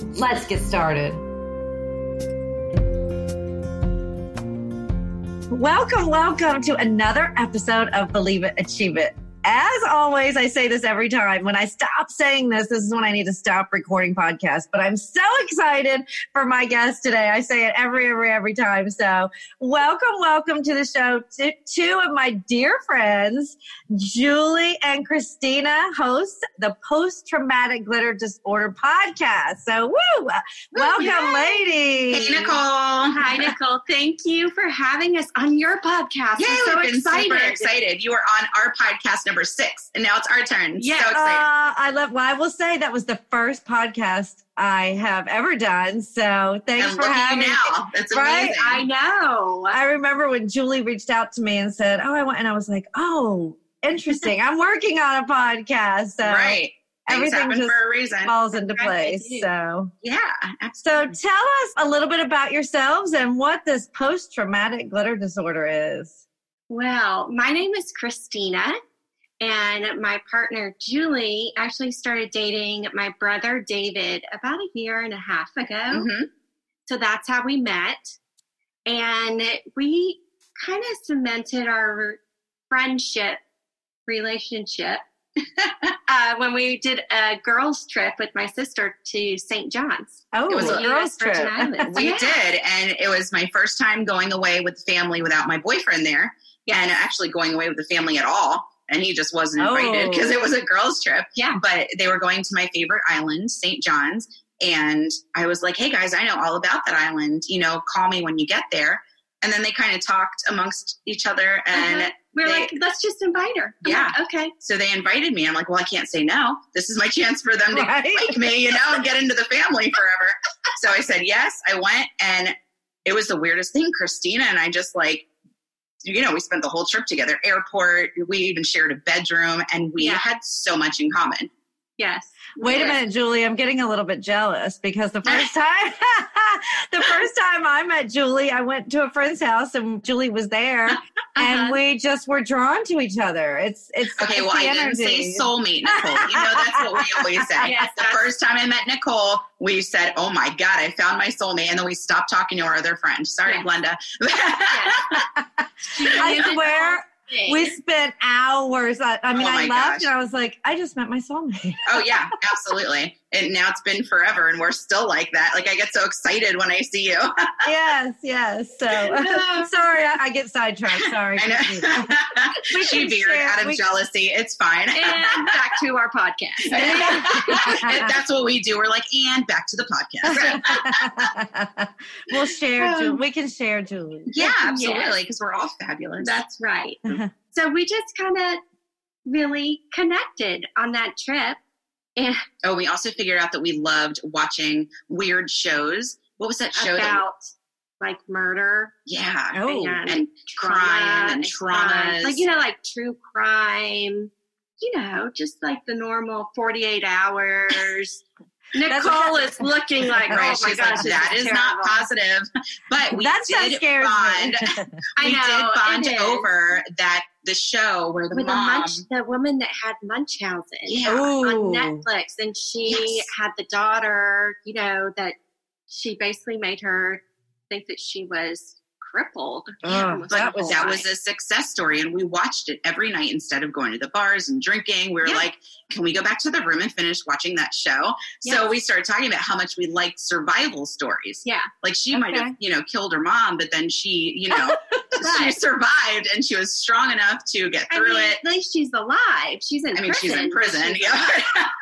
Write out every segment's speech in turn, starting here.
Let's get started. Welcome, welcome to another episode of Believe It, Achieve It. As always, I say this every time. When I stop saying this, this is when I need to stop recording podcasts. But I'm so excited for my guest today. I say it every, every, every time. So welcome, welcome to the show. to two of my dear friends, Julie and Christina, host the Post Traumatic Glitter Disorder podcast. So woo! Welcome, Yay. ladies. Hey, Nicole. Hi, Nicole. Thank you for having us on your podcast. Yay, We're so we've been excited. super excited. You were on our podcast number six, and now it's our turn. Yeah, so Uh. I love. Well, I will say that was the first podcast I have ever done. So thanks and for having me. now. That's Right? amazing. I know. I remember when Julie reached out to me and said, "Oh, I want," and I was like, "Oh, interesting. I'm working on a podcast." So right. Things everything just for a reason. falls into Right, place. they. So, yeah, so tell us a little bit about yourselves and what this post-traumatic glitter disorder is. Well, my name is Christina, and my partner Julie actually started dating my brother David about a year and a half ago. Mhm. So that's how we met. And we kind of cemented our friendship relationship uh, when we did a girls' trip with my sister to St. John's. Oh, It was a girls trip. We Yeah. did, and it was my first time going away with the family without my boyfriend there, yeah. and actually going away with the family at all. And he just wasn't invited Oh. because it was a girls' trip. Yeah. But they were going to my favorite island, St. John's, and I was like, "Hey guys, I know all about that island. You know, call me when you get there." And then they kind of talked amongst each other, and Uh-huh. We're they- like, let's just invite her. I'm Yeah. like, okay. so they invited me. I'm like, "Well, I can't say no. This is my chance for them to Right? like me, you know, and get into the family forever. so I said yes. I went, and it was the weirdest thing. Christina and I just like, you know, we spent the whole trip together. Airport. We even shared a bedroom, and we Yeah. had so much in common. Yes. Wait a minute, Julie. I'm getting a little bit jealous because the first time, the first time I met Julie, I went to a friend's house and Julie was there, and Uh-huh. we just were drawn to each other. It's it's Okay, it's well, I didn't say soulmate, Nicole. You know that's what we always say. Yes, the first time I met Nicole, we said, "Oh my God, I found my soulmate," and then we stopped talking to our other friend. Sorry, Yes. Glenda. I swear we spent hours. I, I oh mean, Oh I left gosh. and I was like, I just met my soulmate. oh yeah, absolutely. And now it's been forever, and we're still like that. Like I get so excited when I see you. yes, yes. So sorry, I, I get sidetracked. Sorry. I know. We she can veered share- out of we- jealousy. It's fine. and back to our podcast. That's what we do. We're like, and back to the podcast. we'll share. Ju- Um, we can share, Julie. yeah, absolutely, because we're all fabulous. That's right. So we just kind of really connected on that trip. And Oh, we also figured out that we loved watching weird shows. What was that show? that, about like murder yeah, Oh, and, and trauma crime and traumas. Like, you know, like true crime, you know, just like the normal 48 hours. Nicole is looking like, right? oh my gosh, like, that is not positive. But we that did bond. I we know, did bond over that the show where the With the munch, the woman that had Munchausen yeah. On Netflix, and she Yes. had the daughter, you know, that she basically made her think that she was crippled. Oh, Almost that was- that was a success story and we watched it every night instead of going to the bars and drinking we were Yeah. like can we go back to the room and finish watching that show so we started talking about how much we liked survival stories Yeah. like she might have you know killed her mom but then she you know she survived and she was strong enough to get I through mean, it at least she's alive. She's in I mean, prison. she's in but prison, she's yeah.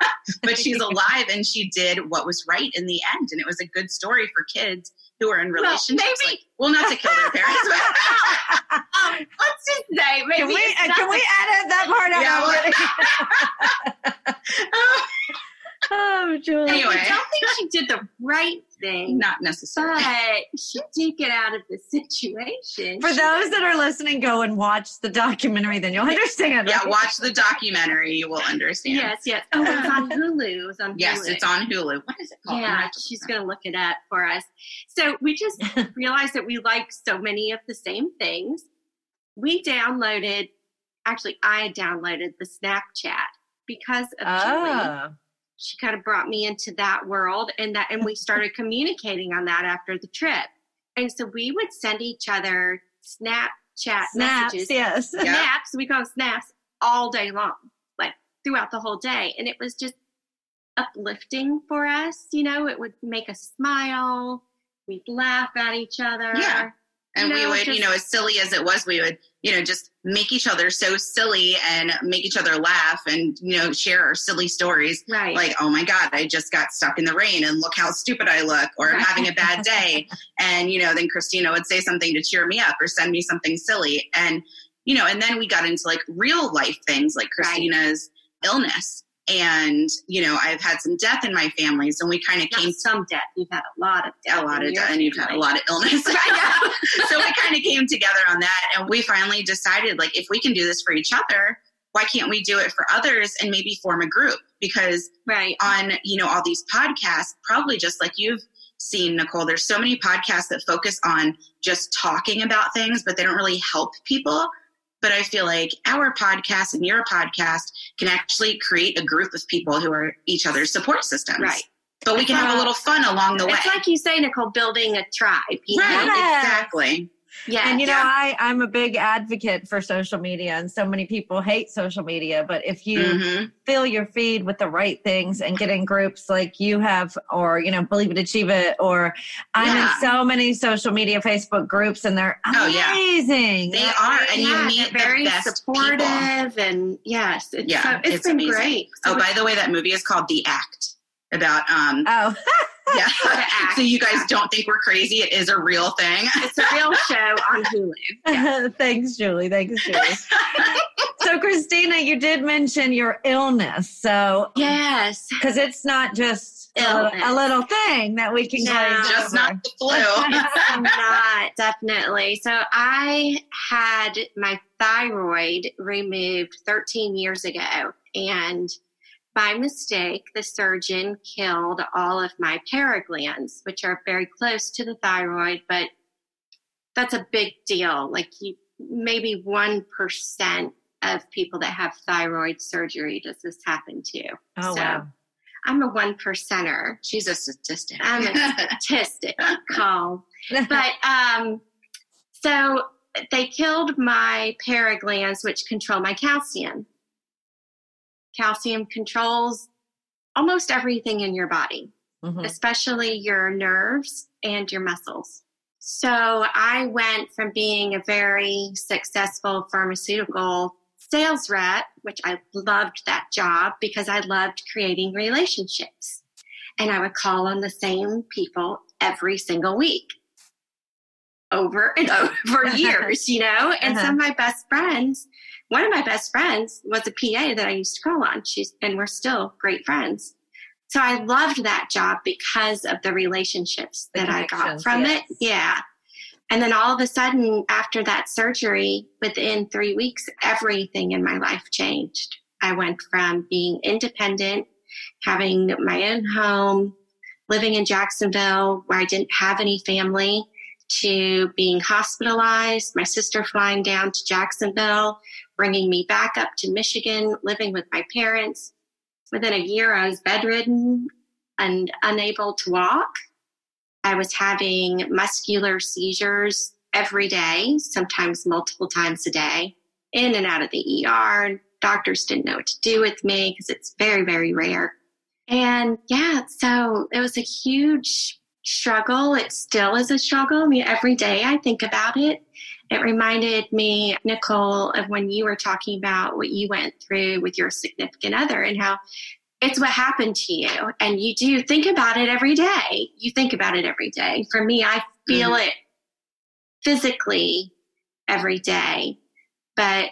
but she's alive and she did what was right in the end. And it was a good story for kids who are in Well, relationships. maybe- like, well, not to kill their parents, but um, let's just say maybe Can we, it's uh, can we edit that part out? Yeah, already? Julie. Anyway. I don't think she did the right thing, not necessarily. but she did get out of the situation. For She- those that are listening, go and watch the documentary, then you'll understand. Yeah, right? watch the documentary. You will understand. Yes, yes. Oh, it's on Hulu. It was on Yes, it's on Hulu. What is it called? Yeah, she's going to look it up for us. So we just realized that we like so many of the same things. We downloaded, actually, I downloaded the Snapchat because of Julie. She kind of brought me into that world, and that, and we started communicating on that after the trip. And so we would send each other Snapchat Snaps, messages, yes. Yeah. snaps. We call them snaps all day long, like throughout the whole day. And it was just uplifting for us. You know, it would make us smile. We'd laugh at each other. Yeah. And You we know, would, you know, as silly as it was, we would, you know, just make each other so silly and make each other laugh and, you know, share our silly stories. Right. Like, oh my God, I just got stuck in the rain and look how stupid I look, or I'm having a bad day. and, you know, then Christina would say something to cheer me up or send me something silly. And, you know, and then we got into like real life things like Right. Christina's illness. And, you know, I've had some death in my family. So we kind of came some death. You've had a lot of death. a lot of death, and you've had a lot of illness. So we kind of came together on that, and we finally decided, like, if we can do this for each other, why can't we do it for others and maybe form a group? Because Right. on you know all these podcasts, probably just like you've seen, Nicole, there's so many podcasts that focus on just talking about things, but they don't really help people. But I feel like our podcast and your podcast can actually create a group of people who are each other's support systems. Right. But we can have a little fun along the way. It's like you say, Nicole, building a tribe. Right, know? Exactly. Yeah. And you know, Yeah. I, I'm a big advocate for social media, and so many people hate social media. But if you Mhm. fill your feed with the right things and get in groups like you have, or you know, believe it, achieve it, or I'm Yeah. in so many social media Facebook groups, and they're Oh, yeah. amazing. They are, and you meet very the best supportive people. and yes, it's Yeah, so, it's it's been amazing. great. So Oh, by the way, that movie is called The Act about um Oh, yeah. So you guys don't think we're crazy? It is a real thing. it's a real show on Hulu. thanks, Julie. Thanks, Julie. so, Christina, you did mention your illness, so Yes. because it's not just a little, a little thing that we can No. Just over. not the flu. not definitely. So I had my thyroid removed 13 years ago, and by mistake, the surgeon killed all of my paraglands, which are very close to the thyroid, but that's a big deal. Like you, maybe one percent of people that have thyroid surgery does this happen to. Oh, So, wow. I'm a one percenter. She's a statistic. I'm a statistic call. But um, so they killed my paraglands, which control my calcium. Calcium controls almost everything in your body, Mhm. especially your nerves and your muscles. So I went from being a very successful pharmaceutical sales rep, which I loved that job because I loved creating relationships. And I would call on the same people every single week over and over years, you know? And some of my best friends, one of my best friends was a PA that I used to call on. She's and we're still great friends. So I loved that job because of the relationships The that I got from yes. it. Yeah. And then all of a sudden, after that surgery, within three weeks, everything in my life changed. I went from being independent, having my own home, living in Jacksonville where I didn't have any family, to being hospitalized, my sister flying down to Jacksonville, bringing me back up to Michigan, living with my parents. Within a year, I was bedridden and unable to walk. I was having muscular seizures every day, sometimes multiple times a day, in and out of the ER. Doctors didn't know what to do with me because it's very, very rare. And yeah, so it was a huge struggle. It still is a struggle. I mean, every day I think about it. It reminded me, Nicole, of when you were talking about what you went through with your significant other and how it's what happened to you. And you do think about it every day. You think about it every day. For me, I feel mm-hmm. it physically every day. But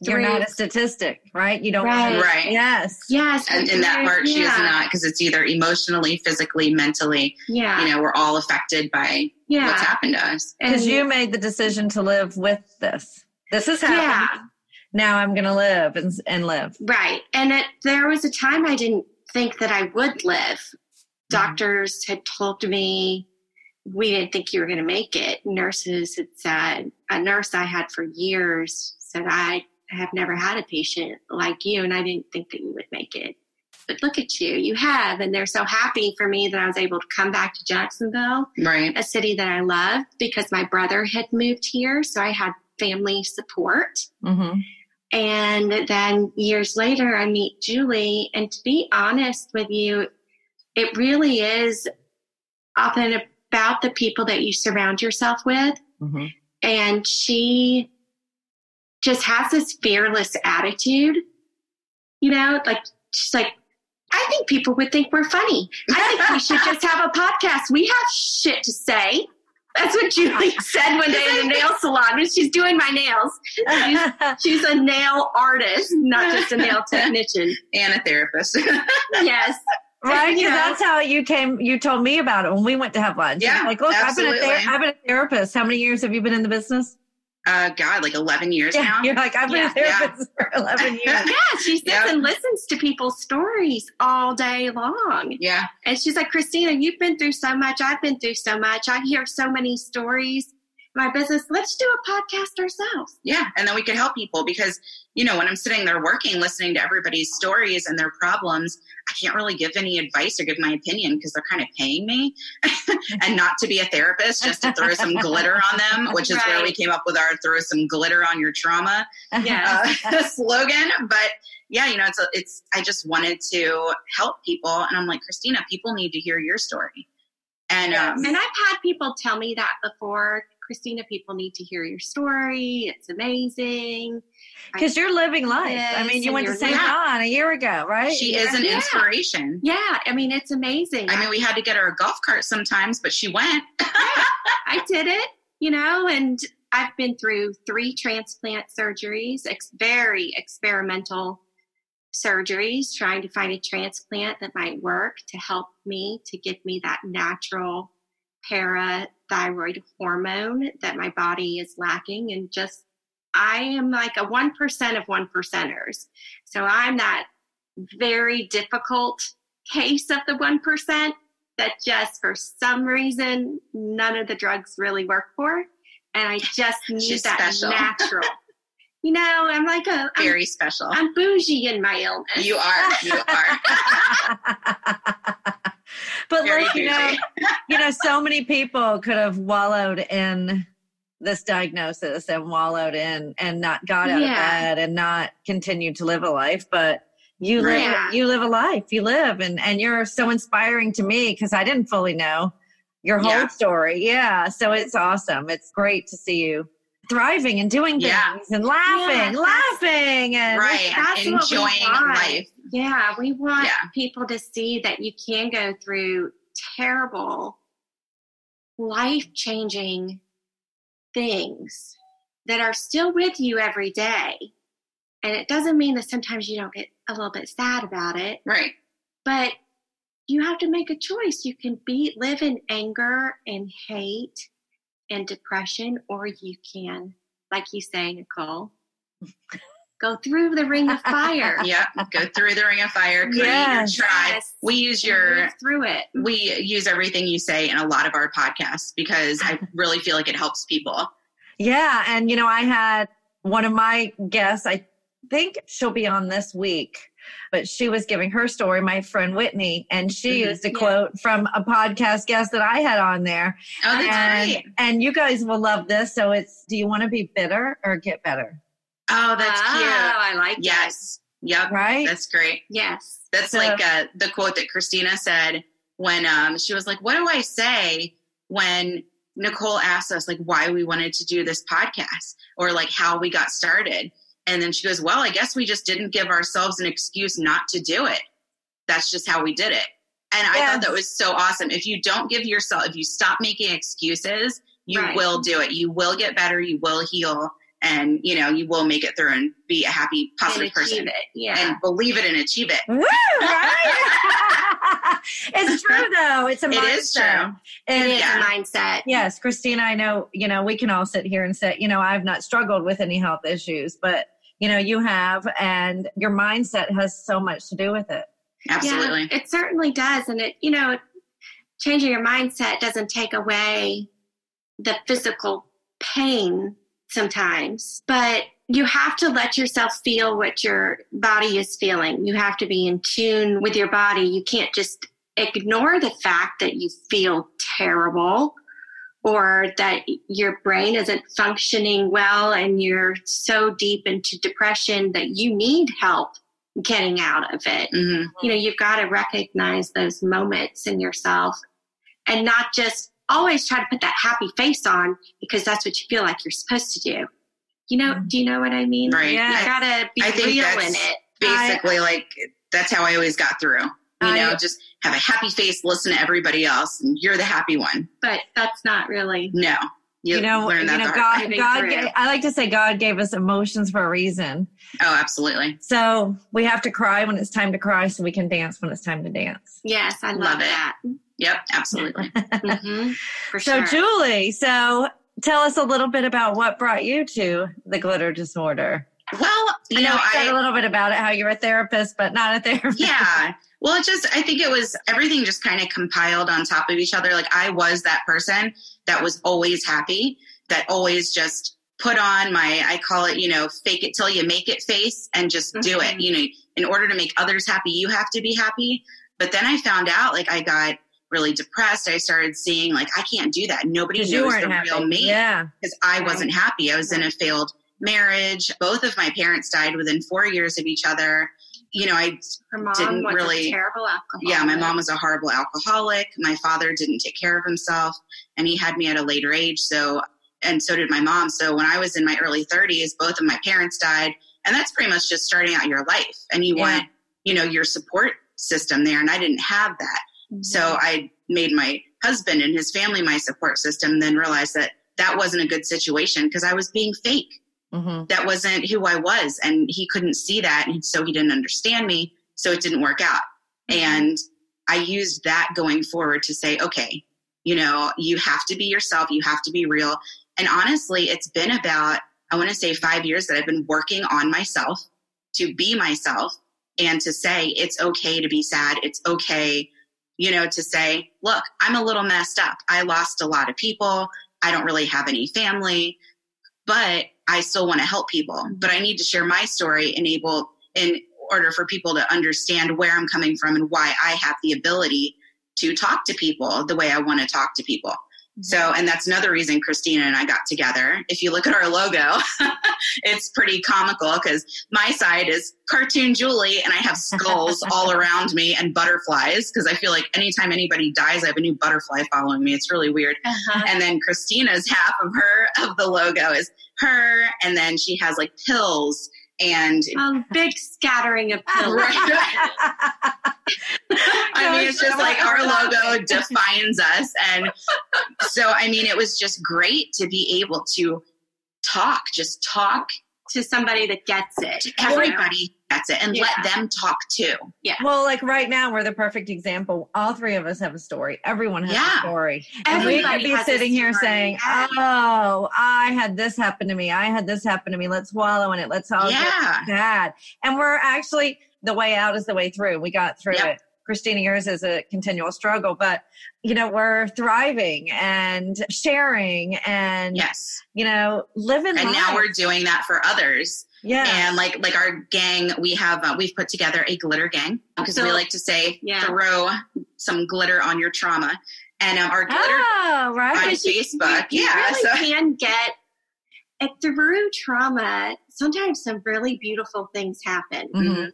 you're not a statistic, right? You don't. Right. right. Yes. Yes. And in that part, yeah. she is not because it's either emotionally, physically, mentally. Yeah. You know, we're all affected by yeah. what's happened to us. Because you made the decision to live with this. This is happened. Yeah. Now I'm going to live and, and live. Right. And it, there was a time I didn't think that I would live. Mm-hmm. Doctors had told me we didn't think you were going to make it. Nurses had said, a nurse I had for years said, I have never had a patient like you, and I didn't think that you would make it. But look at you, you have. And they're so happy for me that I was able to come back to Jacksonville, right. a city that I love, because my brother had moved here. So I had family support. Mm-hmm. And then years later, I meet Julie. And to be honest with you, it really is often about the people that you surround yourself with. Mm-hmm. And she just has this fearless attitude. You know, like she's like, I think people would think we're funny. I think we should just have a podcast. We have shit to say. That's what Julie said one day in the nail salon when she's doing my nails. She's, she's a nail artist, not just a nail technician. And a therapist. yes. Right, because that's how you came. You told me about it when we went to have lunch. Yeah, like, look, I've been, a ther- I've been a therapist. How many years have you been in the business? Uh, God, like 11 years yeah, now. You're like, I've been yeah, a therapist yeah. for 11 years. yeah, she sits yep. and listens to people's stories all day long. Yeah. And she's like, Christina, you've been through so much. I've been through so much. I hear so many stories. My business, let's do a podcast ourselves. Yeah. And then we could help people because, you know, when I'm sitting there working, listening to everybody's stories and their problems, I can't really give any advice or give my opinion because they're kind of paying me and not to be a therapist, just to throw some glitter on them, which is right. where we came up with our throw some glitter on your trauma yeah. uh, slogan. But yeah, you know, it's, a, it's, I just wanted to help people. And I'm like, Christina, people need to hear your story. And, um, and I've had people tell me that before. Christina, people need to hear your story. It's amazing. Because you're living life. I mean, you went to St. John a year ago, right? She yeah. is an yeah. inspiration. Yeah. I mean, it's amazing. I mean, we had to get her a golf cart sometimes, but she went. I did it, you know, and I've been through three transplant surgeries, ex- very experimental surgeries, trying to find a transplant that might work to help me to give me that natural parathyroid hormone that my body is lacking and just I am like a 1% of one percenters. So I'm that very difficult case of the 1% that just for some reason none of the drugs really work for. And I just need She's that special. natural. you know, I'm like a very I'm, special. I'm bougie in my illness. You are. You are. but very like, you know, you know, so many people could have wallowed in this diagnosis and wallowed in and not got out yeah. of bed and not continued to live a life but you live yeah. you live a life you live and and you're so inspiring to me because i didn't fully know your whole yeah. story yeah so it's awesome it's great to see you thriving and doing things yeah. and laughing laughing and right enjoying life yeah we want people to see that you can go through terrible life changing things that are still with you every day. And it doesn't mean that sometimes you don't get a little bit sad about it. Right. But you have to make a choice. You can be live in anger and hate and depression, or you can, like you say, Nicole, go through the ring of fire. yeah, go through the ring of fire. Create yes. your tribe. Yes. We use your through it. We use everything you say in a lot of our podcasts because I really feel like it helps people. Yeah, and you know, I had one of my guests. I think she'll be on this week. but she was giving her story, my friend Whitney, and she Mhm. used a Yeah. quote from a podcast guest that I had on there. Oh, that's and, great. and you guys will love this. So it's do you want to be bitter or get better? Oh, that's oh, cute. I like that. Yes. Yep. Right? That's great. Yes. That's So- like uh, the quote that Christina said when um, she was like, "What do I say when Nicole asked us like why we wanted to do this podcast or like how we got started?" And then she goes, "Well, I guess we just didn't give ourselves an excuse not to do it. That's just how we did it." And I thought that was so awesome. If you don't give yourself, if you stop making excuses, you Right. will do it. You will get better. You will heal, and you know you will make it through and be a happy, positive and achieve person, it. Yeah. and believe it and achieve it. Woo, right? it's true though. It's a It mindset. is true. And it is yeah. a mindset. Yes, Christina, I know, you know, we can all sit here and say, you know, I've not struggled with any health issues, but, you know, you have, and your mindset has so much to do with it. Absolutely. Yeah, it certainly does. And it, you know, changing your mindset doesn't take away the physical pain sometimes, but you have to let yourself feel what your body is feeling. You have to be in tune with your body. You can't just ignore the fact that you feel terrible or that your brain isn't functioning well and you're so deep into depression that you need help getting out of it hmm you know you've got to recognize those moments in yourself and not just always try to put that happy face on because that's what you feel like you're supposed to do you know mm. do you know what i mean Right. Yeah. you gotta be I think real that's- in it Basically, like that's how I always got through. You I- know, just have a happy face, listen to everybody else, and you're the happy one. but that's not really No, you, You, know, learn you know, God, way. way. God, gave, I like to say God gave us emotions for a reason. Oh, absolutely. So we have to cry when it's time to cry so we can dance when it's time to dance. yes i love, Love it. that Yep, absolutely. hmm for sure. So, sure Julie, so tell us a little bit about what brought you to the glitter disorder. well, you I know know, you said I a little bit about it, how you're a therapist, but not a therapist. yeah. Well, it just, I think it was everything just kind of compiled on top of each other. Like I was that person that was always happy, that always just put on my, I call it, you know, fake it till you make it face and just do it. Mhm. You know, in order to make others happy, you have to be happy. But then I found out like I got really depressed. I started seeing like, I can't do that. Nobody knows the happy. real me Yeah. because I wasn't happy. I was in a failed marriage. Both of my parents died within four years of each other. You know, I her mom didn't really- terrible alcoholic yeah, my mom was a horrible alcoholic. My father didn't take care of himself, and he had me at a later age. So, and so did my mom. So, when I was in my early 30s, both of my parents died, and that's pretty much just starting out your life. And you Yeah. want, you know, your support system there, and I didn't have that. Mm-hmm. So, I made my husband and his family my support system. Then realized that that wasn't a good situation because I was being fake hmm that wasn't who I was. And he couldn't see that. And so he didn't understand me. So it didn't work out. And I used that going forward to say, okay, you know, you have to be yourself, you have to be real. And honestly, it's been about, I want to say five years that I've been working on myself to be myself and to say it's okay to be sad. It's okay, you know, to say, look, I'm a little messed up. I lost a lot of people. I don't really have any family, but I still want to help people. But I need to share my story enable in order for people to understand where I'm coming from and why I have the ability to talk to people the way I want to talk to people. So, and that's another reason Christina and I got together. If you look at our logo, it's pretty comical because my side is cartoon Julie and I have skulls all around me and butterflies because I feel like anytime anybody dies, I have a new butterfly following me. It's really weird. Uh-huh. And then Christina's half of her, of the logo is her. And then she has like pills and Um, big scattering of pills. I mean, it's just like our logo defines us. And so, I mean, it was just great to be able to talk, just talk to somebody that gets it. to everybody. That's it. And Yeah. let them talk too. Yeah well, like right now, we're the perfect example. All three of us have a story. Everyone has Yeah. a story. And we could be sitting here saying, "Oh, I had this happen to me. I had this happen to me. Let's wallow in it. Let's all Yeah. get sad." And we're actually the way out is the way through. We got through Yep. it. Christina, yours is a continual struggle, but you know, we're thriving and sharing and Yes. you know, living And life. now we're doing that for others. yeah. And like like our gang, we have uh, we've put together a glitter gang because we like to say Yeah. throw some glitter on your trauma. And um, our glitter Oh, right. on you- Facebook, you yeah. really so can get through trauma. Sometimes some really beautiful things happen. Mhm.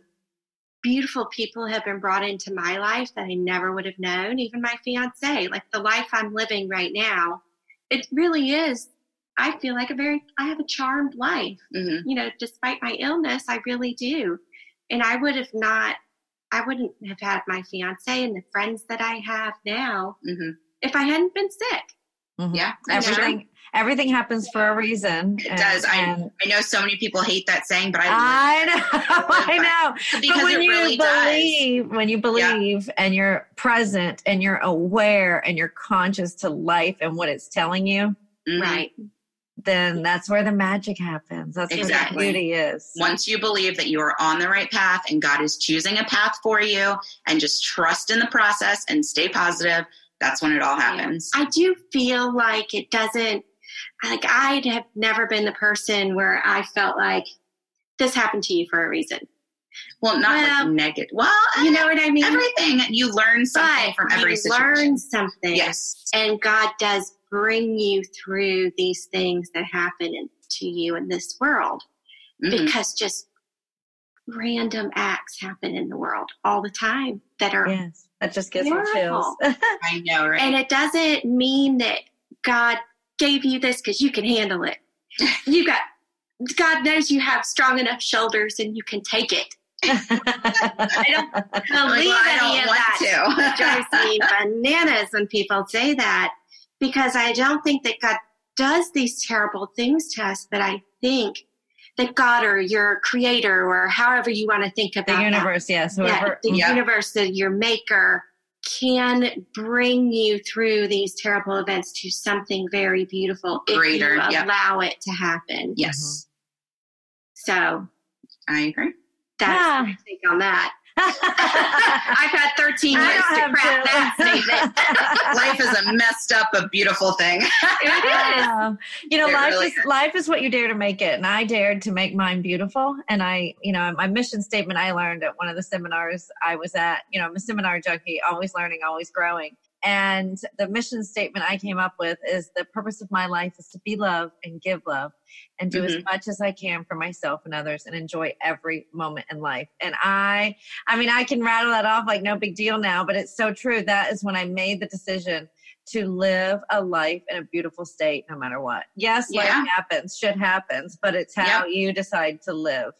Beautiful people have been brought into my life that I never would have known. Even my fiance, like the life I'm living right now, it really is. I feel like a very, I have a charmed life. mhm. You know, despite my illness, I really do. And I would have not, I wouldn't have had my fiance and the friends that I have now Mhm. if I hadn't been sick. Mhm. yeah, that's true. Everything everything happens for a reason. It does. I- I know so many people hate that saying, but I I know, I know. because but when it you really does. believe, when you believe, and you're present, and you're aware, and you're conscious to life and what it's telling you, Mhm. Right. then that's where the magic happens. That's Exactly. where the beauty is. Once you believe that you are on the right path and God is choosing a path for you, and just trust in the process and stay positive, that's when it all happens. I do feel like it doesn't, like, I'd have never been the person where I felt like this happened to you for a reason. Well, not Well, like negative. Well, You know what I mean? everything you learn something but from every you situation. learn something. Yes. And God does bring you through these things that happen to you in this world Mhm. because just random acts happen in the world all the time that are Yes, that just gives me Wonderful. chills. I know, right? And it doesn't mean that God gave you this because you can handle it. You got, God knows you have strong enough shoulders and you can take it. I don't I'm like, believe well, I don't of want that. to. drives me bananas when people say that because I don't think that God does these terrible things to us, but I think that God or your creator or however you want to think about the that, universe, yes. yeah, Whoever, the Yeah. universe, that your maker can bring you through these terrible events to something very beautiful Greater, if you allow it to happen. yes, So I agree. that's Yeah. my take on that. I've had 13 years to craft to. that statement. Life is a messed up but beautiful thing. It is. You know, It life really is is. life is what you dare to make it, and I dared to make mine beautiful. And I, you know, my mission statement I learned at one of the seminars I was at. You know, I'm a seminar junkie, always learning, always growing. And the mission statement I came up with is the purpose of my life is to be love and give love and do as mm-hmm. much as I can for myself and others and enjoy every moment in life. And I, I mean, I can rattle that off like no big deal now, but it's so true. That is when I made the decision to live a life in a beautiful state no matter what. Yes, life Yeah. happens, shit happens, but it's how you decide to live.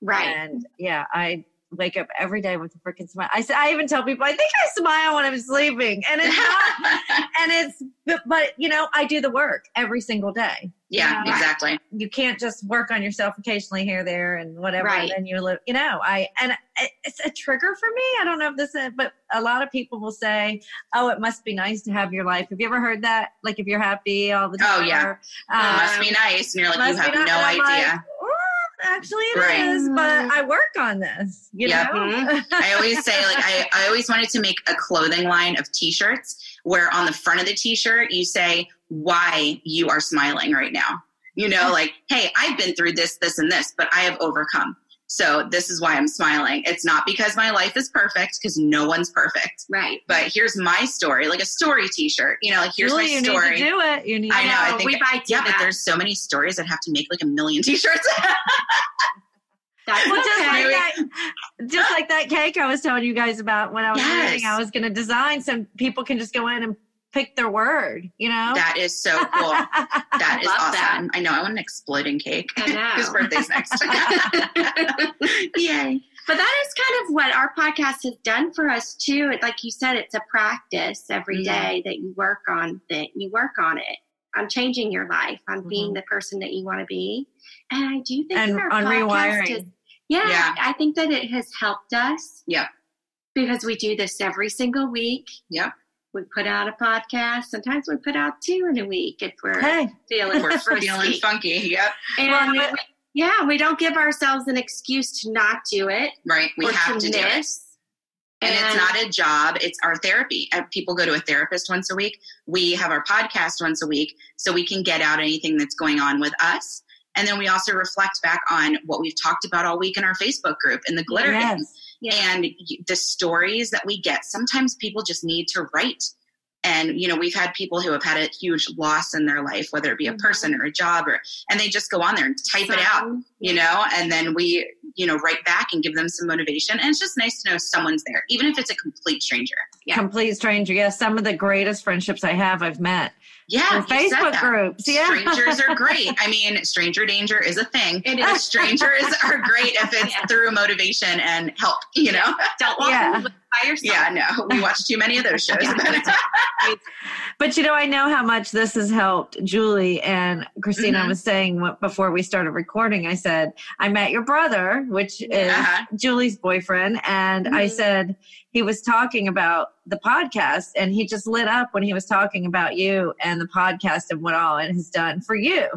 Right. And yeah, I wake up every day with a freaking smile. I, I even tell people, I think I smile when I'm sleeping. And it's not, and it's, but, but you know, I do the work every single day. yeah, Yeah. exactly. You can't just work on yourself occasionally here, there, and whatever. Right. And you live, you know, I, and it's a trigger for me. I don't know if this is, but a lot of people will say, oh, it must be nice to have your life. Have you ever heard that? Like if you're happy all the time. Oh, yeah. or, It um, must be nice. And you're like, you have no idea. like, "Oh, actually, it is, Right. but mm. I work on this. You Yeah. know, mm-hmm. I always say, like, I, I always wanted to make a clothing line of t shirts where on the front of the t shirt you say why you are smiling right now. You know, like, hey, I've been through this, this, and this, but I have overcome. So this is why I'm smiling. It's not because my life is perfect, because no one's perfect. right. But here's my story, like a story t shirt. You know, like, here's Julie, my you story. need to do it. You need. I know, I think- we do yeah, but there's so many stories that have to make like a million t shirts. That's Well, just okay. like that, just like that cake I was telling you guys about when I was Yes. reading, I was going to design so people can just go in and pick their word. You know, that is so cool. That is awesome. That. I know. I want an exploding cake. I know. His birthday's next. Yay. But that is kind of what our podcast has done for us too. It, like you said, it's a practice every Mhm. day that you work on that you work on it. I'm changing your life, on being the person that you want to be, and I do think And that our on podcast rewiring. is- yeah, Yeah. I think that it has helped us. Yeah. because we do this every single week. Yep. We put out a podcast. Sometimes we put out two in a week if we're hey, feeling We're feeling funky. Yep. And Well, we- yeah, we don't give ourselves an excuse to not do it Right. We have to do it. miss. And, it's not a job, it's our therapy. People go to a therapist once a week. We have our podcast once a week so we can get out anything that's going on with us. And then we also reflect back on what we've talked about all week in our Facebook group in the glitter gang. Yes. Yeah. And the stories that we get, sometimes people just need to write. And, you know, we've had people who have had a huge loss in their life, whether it be a Mhm. person or a job, or, and they just go on there and type it out you know and then we you know write back and give them some motivation and it's just nice to know someone's there even if it's a complete stranger Yeah. Complete stranger. Yes, some of the greatest friendships I have, I've met yeah Facebook groups. Yeah. strangers are great i mean stranger danger is a thing It is. strangers are great if it's Yeah. through motivation and help you know Don't walk Yeah. in the woods by yourself. yeah no we watch too many of those shows but you know, I know how much this has helped Julie and Christina Mhm. was saying before we started recording. I said, I met your brother, which is Uh-huh. Julie's boyfriend. And I Mhm. said, he was talking about the podcast and he just lit up when he was talking about you and the podcast and what all it has done for you.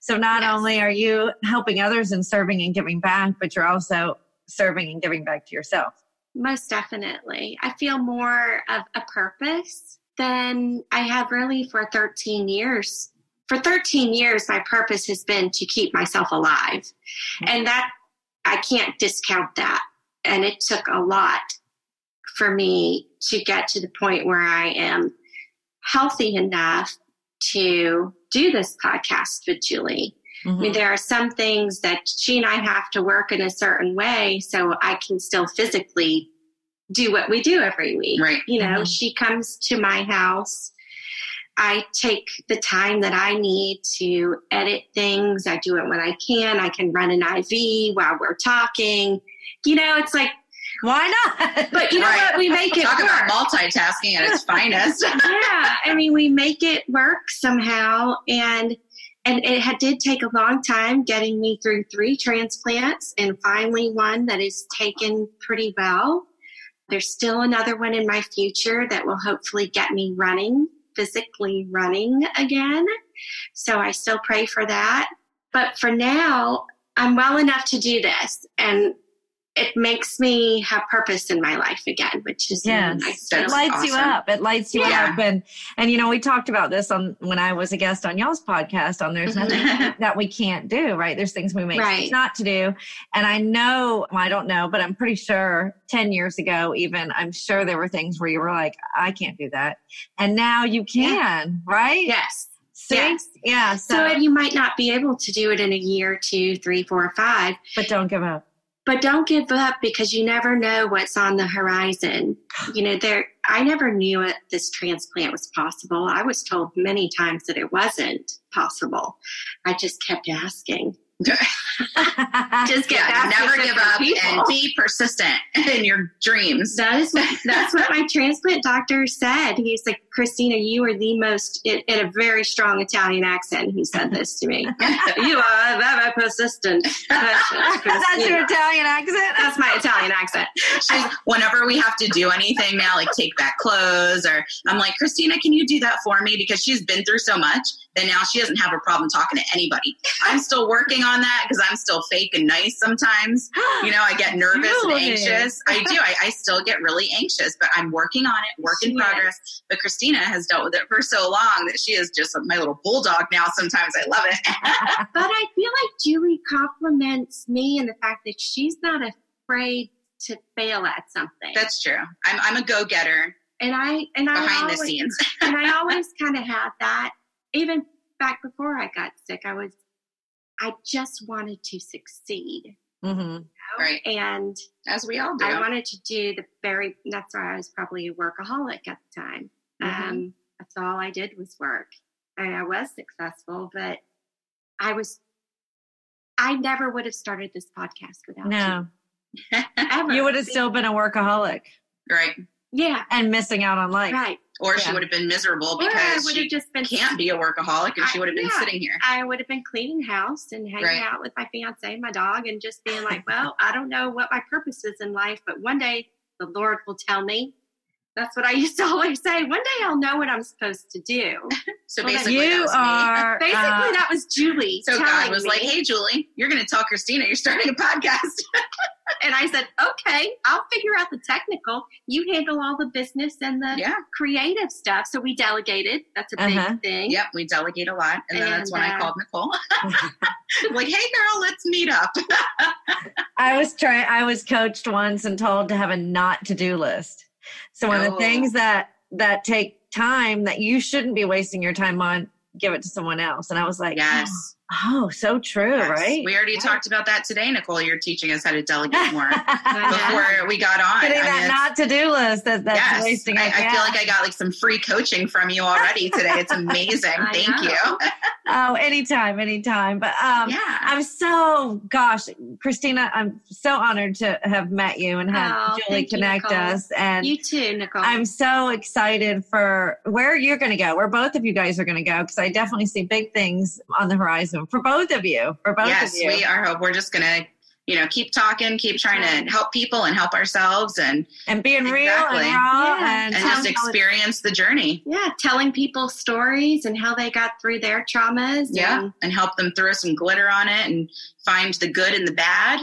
So not Yes. only are you helping others and serving and giving back, but you're also serving and giving back to yourself. Most definitely. I feel more of a purpose than I have really for 13 years. For 13 years, my purpose has been to keep myself alive. And that, I can't discount that. And it took a lot for me to get to the point where I am healthy enough to do this podcast with Julie. I Mm-hmm. mean, there are some things that she and I have to work in a certain way so I can still physically do what we do every week. right You know, Mhm. she comes to my house. I take the time that I need to edit things. I do it when I can. I can run an IV while we're talking. You know, it's like, Why not? but you know Right. what? We make it talk work. about multitasking at its finest yeah, I mean, we make it work somehow, and and it had, did take a long time getting me through three transplants, and finally one that is taken pretty well. There's still another one in my future that will hopefully get me running, physically running again. So I still pray for that. But for now, I'm well enough to do this, and it makes me have purpose in my life again, which is Yes. nice. It lights you up. It lights you Yeah. up. And and you know, we talked about this on when I was a guest on y'all's podcast on there's nothing mm-hmm. that we can't do, right? There's things we make Right. not to do. And I know, well, I don't know, but I'm pretty sure 10 years ago, even, I'm sure there were things where you were like, I can't do that. And now you can, right? Yes. See? Yes. Yeah. So, So, you might not be able to do it in a year, two, three, four, five, but don't give up. But don't give up because you never know what's on the horizon. You know, there. I never knew it. This transplant was possible. I was told many times that it wasn't possible. I just kept asking. Just get yeah never give up people. and be persistent in your dreams That is what that's what my transplant doctor said. He's like, Christina, you are the most in, in a very strong Italian accent. He said this to me. you are very persistent. That's your Italian accent? That's my Italian accent. She's, whenever we have to do anything now, like take back clothes, or I'm like, Christina, can you do that for me? Because she's been through so much that now she doesn't have a problem talking to anybody. I'm still working on that because I'm still fake and nice sometimes. You know, I get nervous and anxious. I do. I, I still get really anxious, but I'm working on it, work in She is. progress. But Christina has dealt with it for so long that she is just my little bulldog now. Sometimes I love it. But I feel like Julie compliments me in the fact that she's not afraid to fail at something. That's true. I'm, I'm a go getter and I and I behind the scenes. and I always kind of had that. Even back before I got sick, I was I just wanted to succeed. hmm Right. And As we all do. I wanted to do the very that's why I was probably a workaholic at the time. Mhm. Um, that's all I did was work. And I was successful, but I was I never would have started this podcast without No. you. Ever. You would have still been a workaholic right. Yeah. and missing out on life. Right. Or she would have been miserable because she just been can't be a workaholic and she would have been yeah. sitting here. I would have been cleaning house and hanging Right. out with my fiance and my dog and just being like, well, I don't know what my purpose is in life, but one day the Lord will tell me That's what I used to always say. One day I'll know what I'm supposed to do. So Well, then basically, that you was me. are Basically, uh, that was Julie. So God was me. like, "Hey, Julie, you're going to tell Christina you're starting a podcast." and I said, okay, I'll figure out the technical. You handle all the business and the yeah. creative stuff. So we delegated. That's a big Uh-huh. thing. Yep. We delegate a lot, and, then that's And, when I uh, called Nicole. like, "Hey, girl, let's meet up." I was trying. I was coached once and told to have a not to do list. So one of the Oh. things that that take time that you shouldn't be wasting your time on, give it to someone else. And I was like, yes. oh, so true, Yes. right? We already Yeah. talked about that today, Nicole. You're teaching us how to delegate more before we got on. Getting I mean, that not to do list that that's yes, wasting. I, I feel like I got like some free coaching from you already today. It's amazing. Thank know. you. oh, anytime, anytime. But um, yeah. I'm so gosh, Christina, I'm so honored to have met you and have Oh, Julie thank you, connect us. And You too, Nicole. I'm so excited for where you're going to go, where both of you guys are going to go, because I definitely see big things on the horizon for both of you. For both yes, of you. Yes, we are. Hope we're just gonna, you know, keep talking, keep trying to help people and help ourselves, and and being real and raw Yeah. and, and just me how it- experience the journey. yeah, telling people stories and how they got through their traumas. Yeah, and and help them throw some glitter on it and find the good and the bad.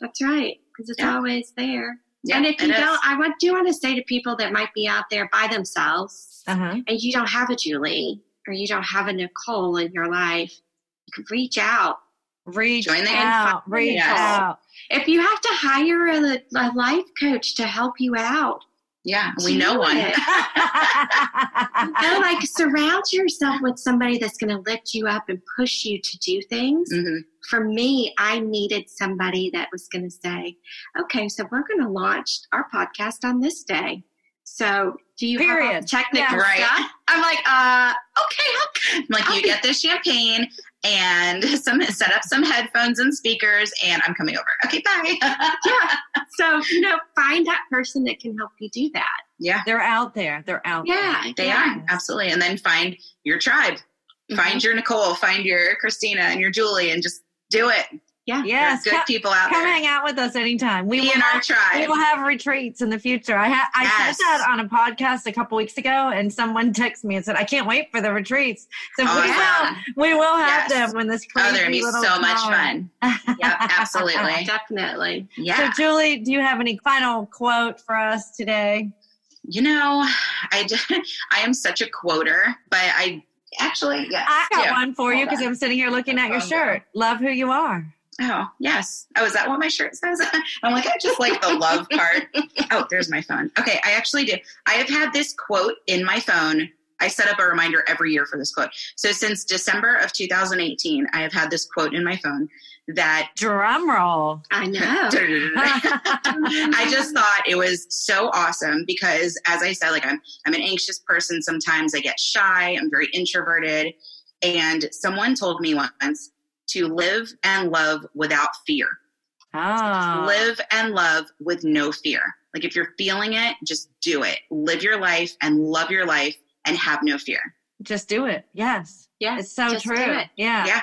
that's right, because it's Yeah. always there. Yeah, and if you don't, I would, do want to say to people that might be out there by themselves Uh-huh. and you don't have a Julie or you don't have a Nicole in your life, you can reach out. Reach Join the out, reach Yes. out. If you have to hire a, a life coach to help you out, yeah, we know one. you know, like surround yourself with somebody that's going to lift you up and push you to do things. Mhm. For me, I needed somebody that was going to say, okay, so we're going to launch our podcast on this day. So do you have Period. the technical Yeah. Right. stuff? I'm like, uh, okay, I'm like I'll you be- get this champagne and some set up some headphones and speakers, and I'm coming over. Okay, bye. yeah. So, you know, find that person that can help you do that. yeah, They're out there. They're out Yeah. they yeah. are absolutely. And then find your tribe. Find mm-hmm. your Nicole. Find your Christina and your Julie, and just do it. Yeah. Yes. Good Come, people out come there. hang out with us anytime. We Be will in our have, we will have retreats in the future. I ha- I Yes. said that on a podcast a couple weeks ago, and someone texted me and said, "I can't wait for the retreats." So Oh, we yeah. will. We will have Yes. them when this Oh, crazy they're gonna be so much fun. Yep, absolutely. Definitely. Yeah. So, Julie, do you have any final quote for us today? You know, I just, I am such a quoter, but I actually yes. I got do. one for you because. I'm sitting here looking at your Hold shirt. Love who you are. Oh, yes. Oh, is that what my shirt says? I'm like, I just like the love part. Oh, there's my phone. Okay, I actually do. I have had this quote in my phone. I set up a reminder every year for this quote. So since December of 2018, I have had this quote in my phone that Drum roll. I know. I just thought it was so awesome because as I said, like I'm I'm an anxious person. Sometimes I get shy. I'm very introverted. And someone told me once to live and love without fear. oh. Live and love with no fear. Like if you're feeling it, just do it. Live your life and love your life and have no fear. Just do it. Yes. yeah. It's so just do true. it. Yeah. Yeah.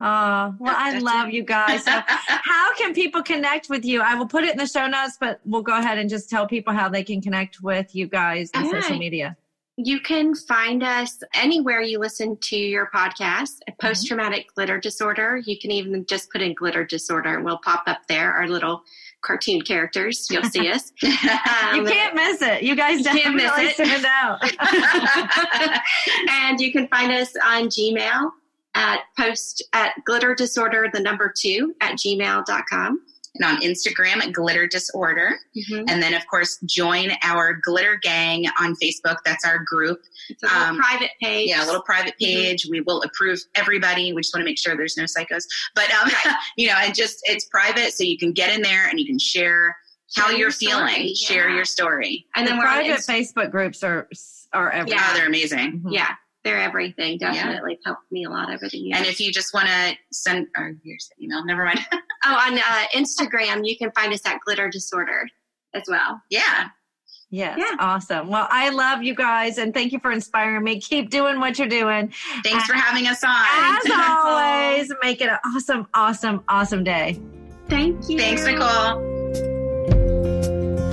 Oh, well, I love you guys. So, how can people connect with you? I will put it in the show notes, but we'll go ahead and just tell people how they can connect with you guys on All social media. You can find us anywhere you listen to your podcast. Mm-hmm. Post traumatic glitter disorder. You can even just put in glitter disorder and we'll pop up there. Our little cartoon characters. You'll see us. you Um, can't miss it. You guys You definitely miss it. out. and you can find us on Gmail at post at glitter disorder the number two at gmail.com. and on Instagram at Glitter Disorder. Mm-hmm. And then, of course, join our Glitter Gang on Facebook. That's our group. It's a little Um, private page. Yeah, a little private Mm-hmm. page. We will approve everybody. We just want to make sure there's no psychos. But, um, you know, and just it's private so you can get in there and you can share how Share you're your feeling, story, share your story. and the then private Inst- Facebook groups are are everywhere. Yeah. They're amazing. Mhm. yeah, they're everything. Definitely helped me a lot over the years. And if you just want to send, or here's the email, never mind. oh, on uh, Instagram, you can find us at glitter disorder as well. yeah. Yes, Yeah. awesome. Well, I love you guys and thank you for inspiring me. Keep doing what you're doing. Thanks for having us on. As always, make it an awesome, awesome, awesome day. Thank you. Thanks, Nicole.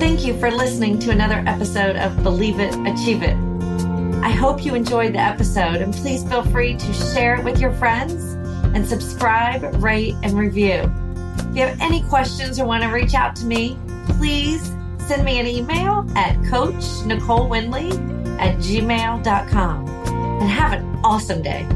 Thank Thank you for listening to another episode of Believe It, Achieve It. I hope you enjoyed the episode and please feel free to share it with your friends and subscribe, rate, and review. If you have any questions or want to reach out to me, please send me an email at Coach Nicole Winley at gmail.com and have an awesome day.